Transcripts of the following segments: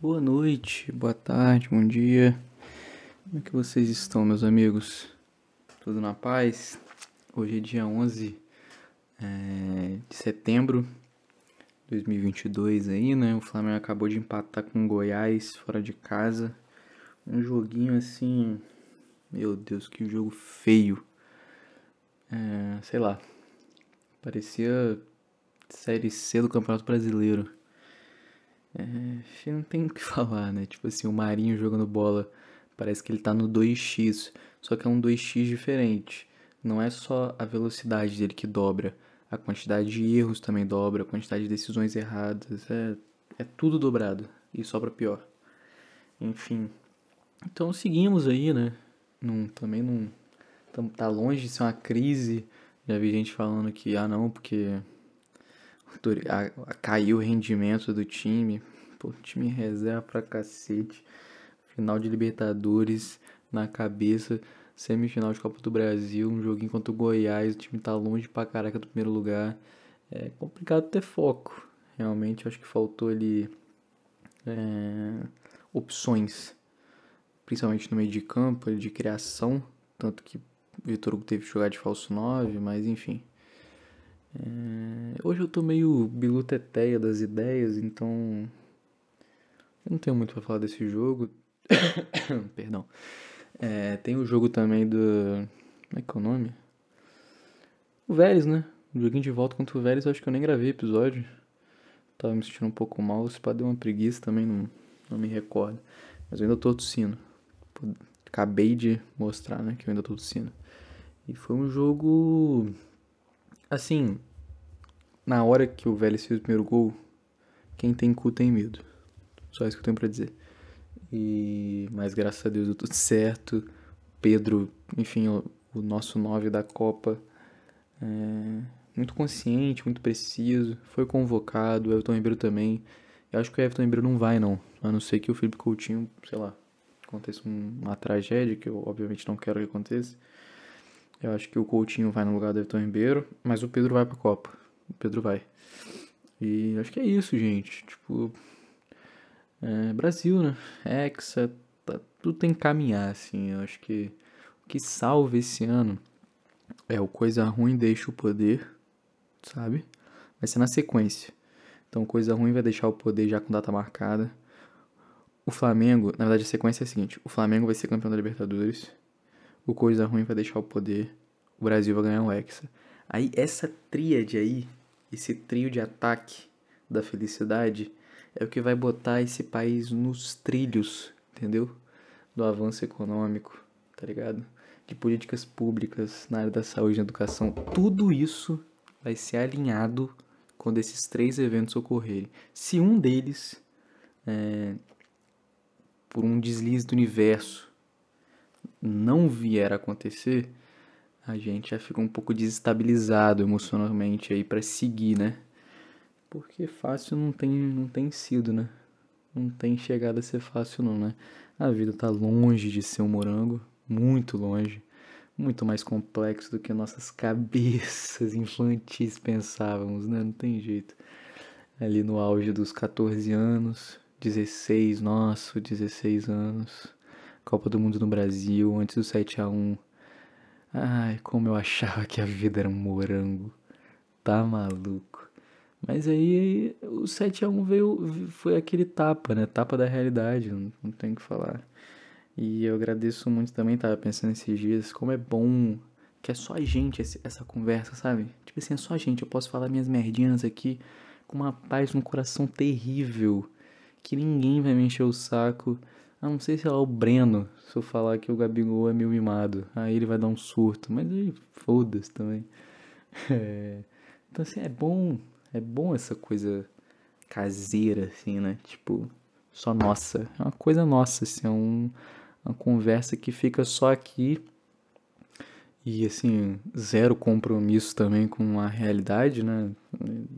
Boa noite, boa tarde, bom dia. Como é que vocês estão, meus amigos? Tudo na paz? Hoje é dia 11 é, de setembro de 2022 aí, né? O Flamengo acabou de empatar com o Goiás fora de casa. Um joguinho assim... Meu Deus, que jogo feio. É, sei lá. Parecia Série C do Campeonato Brasileiro. É, não tem o que falar, né? Tipo assim, o Marinho jogando bola, parece que ele tá no 2x, só que é um 2x diferente. Não é só a velocidade dele que dobra, a quantidade de erros também dobra, a quantidade de decisões erradas, é, é tudo dobrado e só pra pior. Enfim. Então seguimos aí, né? Não, também não. Tá longe de ser uma crise. Já vi gente falando que, ah não, porque caiu o rendimento do time. Pô, time reserva pra cacete. Final de Libertadores na cabeça. Semifinal de Copa do Brasil, um joguinho contra o Goiás. O time tá longe pra caraca do primeiro lugar. É complicado ter foco. Realmente, acho que faltou ali é, opções. Principalmente no meio de campo, de criação. Tanto que Vitor Hugo teve que jogar de falso 9, mas enfim. É... Hoje eu tô meio biluteteia das ideias, então. Eu não tenho muito pra falar desse jogo. Perdão. É, tem o jogo também do. Como é que é o nome? O Vélez, né? O joguinho de volta contra o Vélez, eu acho que eu nem gravei episódio. Tava me sentindo um pouco mal, se pá deu uma preguiça também, não, não me recordo. Mas eu ainda tô tossindo. Acabei de mostrar, né, que eu ainda tô tossindo. E foi um jogo Assim, na hora que o Vélez fez o primeiro gol, quem tem cu tem medo. Só isso que eu tenho pra dizer. E, mas graças a Deus deu tudo certo. Pedro, enfim, o, o nosso 9 da Copa, é, muito consciente, muito preciso. Foi convocado, o Everton Ribeiro também. Eu acho que o Everton Ribeiro não vai, não. A não ser que o Felipe Coutinho, sei lá, aconteça uma tragédia, que eu obviamente não quero que aconteça. Eu acho que o Coutinho vai no lugar do Everton Ribeiro, mas o Pedro vai pra Copa. O Pedro vai. E acho que é isso, gente. Tipo. É, Brasil, né? Hexa, tá, tudo tem que caminhar, assim. Eu acho que o que salva esse ano é o coisa ruim deixa o poder, sabe? Vai ser na sequência. Então, coisa ruim vai deixar o poder já com data marcada. O Flamengo, na verdade, a sequência é a seguinte: o Flamengo vai ser campeão da Libertadores o Coisa Ruim vai deixar o poder, o Brasil vai ganhar o Hexa. Aí essa tríade aí, esse trio de ataque da felicidade, é o que vai botar esse país nos trilhos, entendeu? Do avanço econômico, tá ligado? De políticas públicas na área da saúde e educação. Tudo isso vai ser alinhado quando esses três eventos ocorrerem. Se um deles, é, por um deslize do universo, não vier a acontecer, a gente já fica um pouco desestabilizado emocionalmente aí para seguir, né? Porque fácil não tem, não tem sido, né? Não tem chegado a ser fácil não, né? A vida tá longe de ser um morango, muito longe, muito mais complexo do que nossas cabeças infantis pensávamos, né? Não tem jeito. Ali no auge dos 14 anos, 16, nossa, 16 anos Copa do Mundo no Brasil, antes do 7 a 1 Ai, como eu achava que a vida era um morango. Tá maluco. Mas aí o 7 a 1 veio, foi aquele tapa, né? Tapa da realidade, não, não tem o que falar. E eu agradeço muito também, tava pensando esses dias, como é bom que é só a gente essa conversa, sabe? Tipo assim, é só a gente. Eu posso falar minhas merdinhas aqui com uma paz no coração terrível. Que ninguém vai me encher o saco. Ah, não sei se é o Breno, se eu falar que o Gabigol é meio mimado. Aí ele vai dar um surto, mas aí foda-se também. É... Então assim, é bom, é bom essa coisa caseira, assim, né? Tipo, só nossa. É uma coisa nossa, assim, é um, uma conversa que fica só aqui. E assim, zero compromisso também com a realidade, né?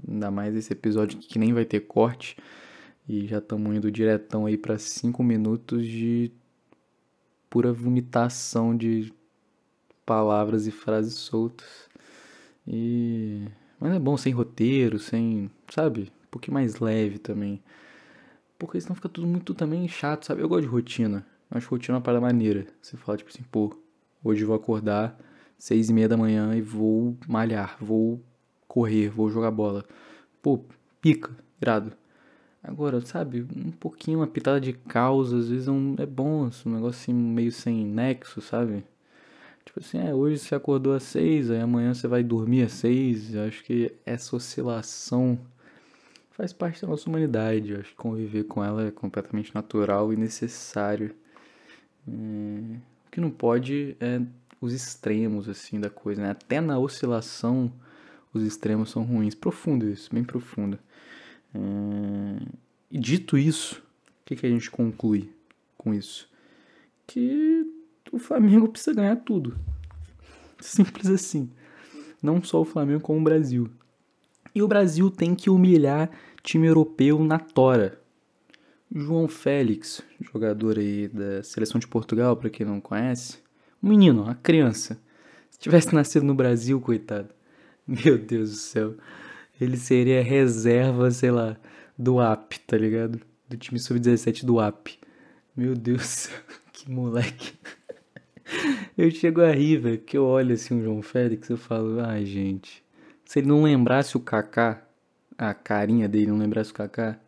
Ainda mais esse episódio que nem vai ter corte. E já estamos indo diretão aí para 5 minutos de pura vomitação de palavras e frases soltas. E. Mas é bom sem roteiro, sem. Sabe? Um pouquinho mais leve também. Porque senão fica tudo muito também chato, sabe? Eu gosto de rotina. Acho rotina uma parada maneira. Você fala, tipo assim, pô, hoje eu vou acordar seis e meia da manhã e vou malhar, vou correr, vou jogar bola. Pô, pica, irado. Agora, sabe, um pouquinho, uma pitada de causa, às vezes é, um, é bom, assim, um negócio assim, meio sem nexo, sabe? Tipo assim, é, hoje você acordou às seis, aí amanhã você vai dormir às seis. Eu acho que essa oscilação faz parte da nossa humanidade. Eu acho que conviver com ela é completamente natural e necessário. É... O que não pode é os extremos, assim, da coisa, né? Até na oscilação, os extremos são ruins. Profundo isso, bem profundo. E dito isso, o que, que a gente conclui com isso? Que o Flamengo precisa ganhar tudo. Simples assim. Não só o Flamengo, como o Brasil. E o Brasil tem que humilhar time europeu na tora. João Félix, jogador aí da seleção de Portugal, para quem não conhece, um menino, uma criança. Se tivesse nascido no Brasil, coitado. Meu Deus do céu ele seria reserva, sei lá, do AP, tá ligado? Do time sub-17 do AP. Meu Deus, que moleque. Eu chego a rir, velho, porque eu olho assim o João Félix e eu falo, ai gente, se ele não lembrasse o Kaká, a carinha dele não lembrasse o Kaká,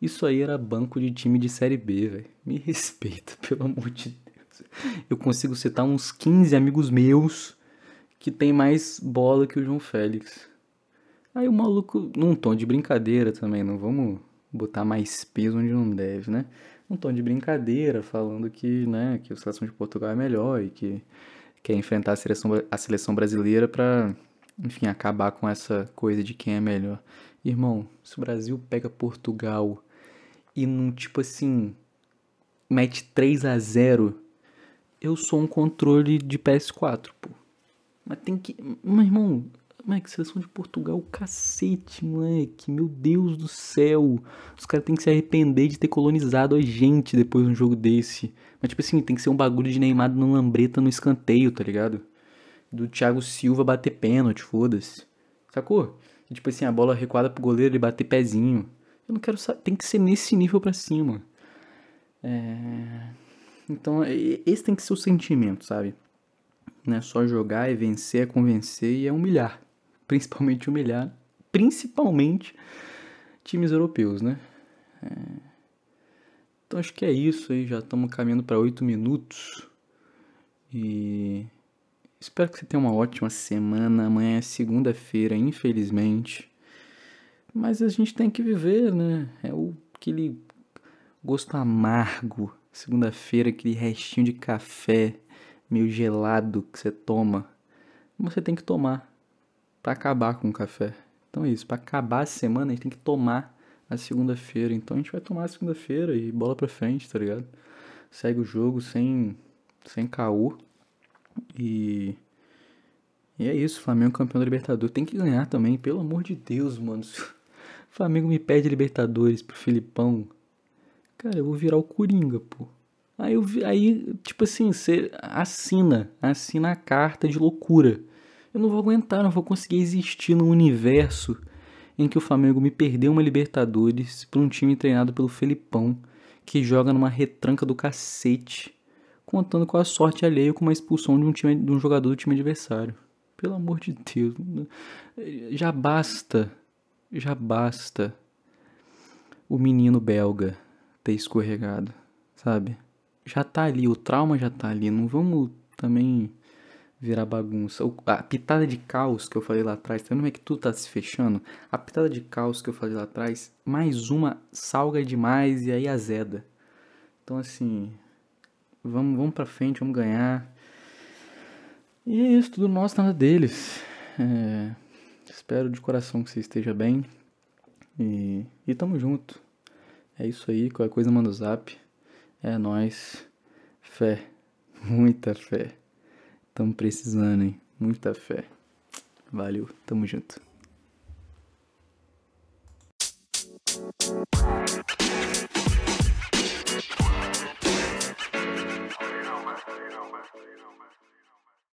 isso aí era banco de time de Série B, velho. Me respeita, pelo amor de Deus. Eu consigo citar uns 15 amigos meus que tem mais bola que o João Félix. Aí o maluco, num tom de brincadeira também, não vamos botar mais peso onde não deve, né? Um tom de brincadeira, falando que, né, que a seleção de Portugal é melhor e que quer enfrentar a seleção, a seleção brasileira para, enfim, acabar com essa coisa de quem é melhor. Irmão, se o Brasil pega Portugal e num tipo assim, mete 3 a 0 eu sou um controle de PS4, pô. Mas tem que. Meu irmão, Moleque, seleção de Portugal, cacete, moleque. Meu Deus do céu. Os caras têm que se arrepender de ter colonizado a gente depois de um jogo desse. Mas, tipo assim, tem que ser um bagulho de Neymar no lambreta no escanteio, tá ligado? Do Thiago Silva bater pênalti, foda-se. Sacou? E, tipo assim, a bola recuada pro goleiro ele bater pezinho. Eu não quero saber. Tem que ser nesse nível pra cima. É... Então, esse tem que ser o sentimento, sabe? Não é só jogar e vencer, é convencer e é humilhar principalmente humilhar, principalmente times europeus, né? É... Então acho que é isso aí, já estamos caminhando para oito minutos e espero que você tenha uma ótima semana. Amanhã é segunda-feira, infelizmente, mas a gente tem que viver, né? É o aquele gosto amargo, segunda-feira, aquele restinho de café meio gelado que você toma, você tem que tomar para acabar com o café. Então é isso, para acabar a semana a gente tem que tomar a segunda-feira. Então a gente vai tomar a segunda-feira e bola pra frente, tá ligado? Segue o jogo sem, sem caô. E. E é isso, Flamengo campeão da Libertadores. Tem que ganhar também, pelo amor de Deus, mano. O Flamengo me pede Libertadores pro Filipão. Cara, eu vou virar o Coringa, pô. Aí, eu, aí tipo assim, você assina, assina a carta de loucura. Eu não vou aguentar, não vou conseguir existir num universo em que o Flamengo me perdeu uma Libertadores para um time treinado pelo Felipão, que joga numa retranca do cacete, contando com a sorte alheia com uma expulsão de um, time, de um jogador do time adversário. Pelo amor de Deus, já basta, já basta o menino belga ter escorregado, sabe? Já tá ali, o trauma já tá ali, não vamos também virar bagunça. A pitada de caos que eu falei lá atrás, tá vendo como é que tudo tá se fechando? A pitada de caos que eu falei lá atrás, mais uma salga demais e aí azeda. Então assim, vamos, vamos pra frente, vamos ganhar. E é isso, tudo nosso, nada deles. É, espero de coração que você esteja bem. E, e tamo junto. É isso aí, qualquer coisa manda o zap. É nós. Fé. Muita fé. Estamos precisando, hein? Muita fé. Valeu, tamo junto.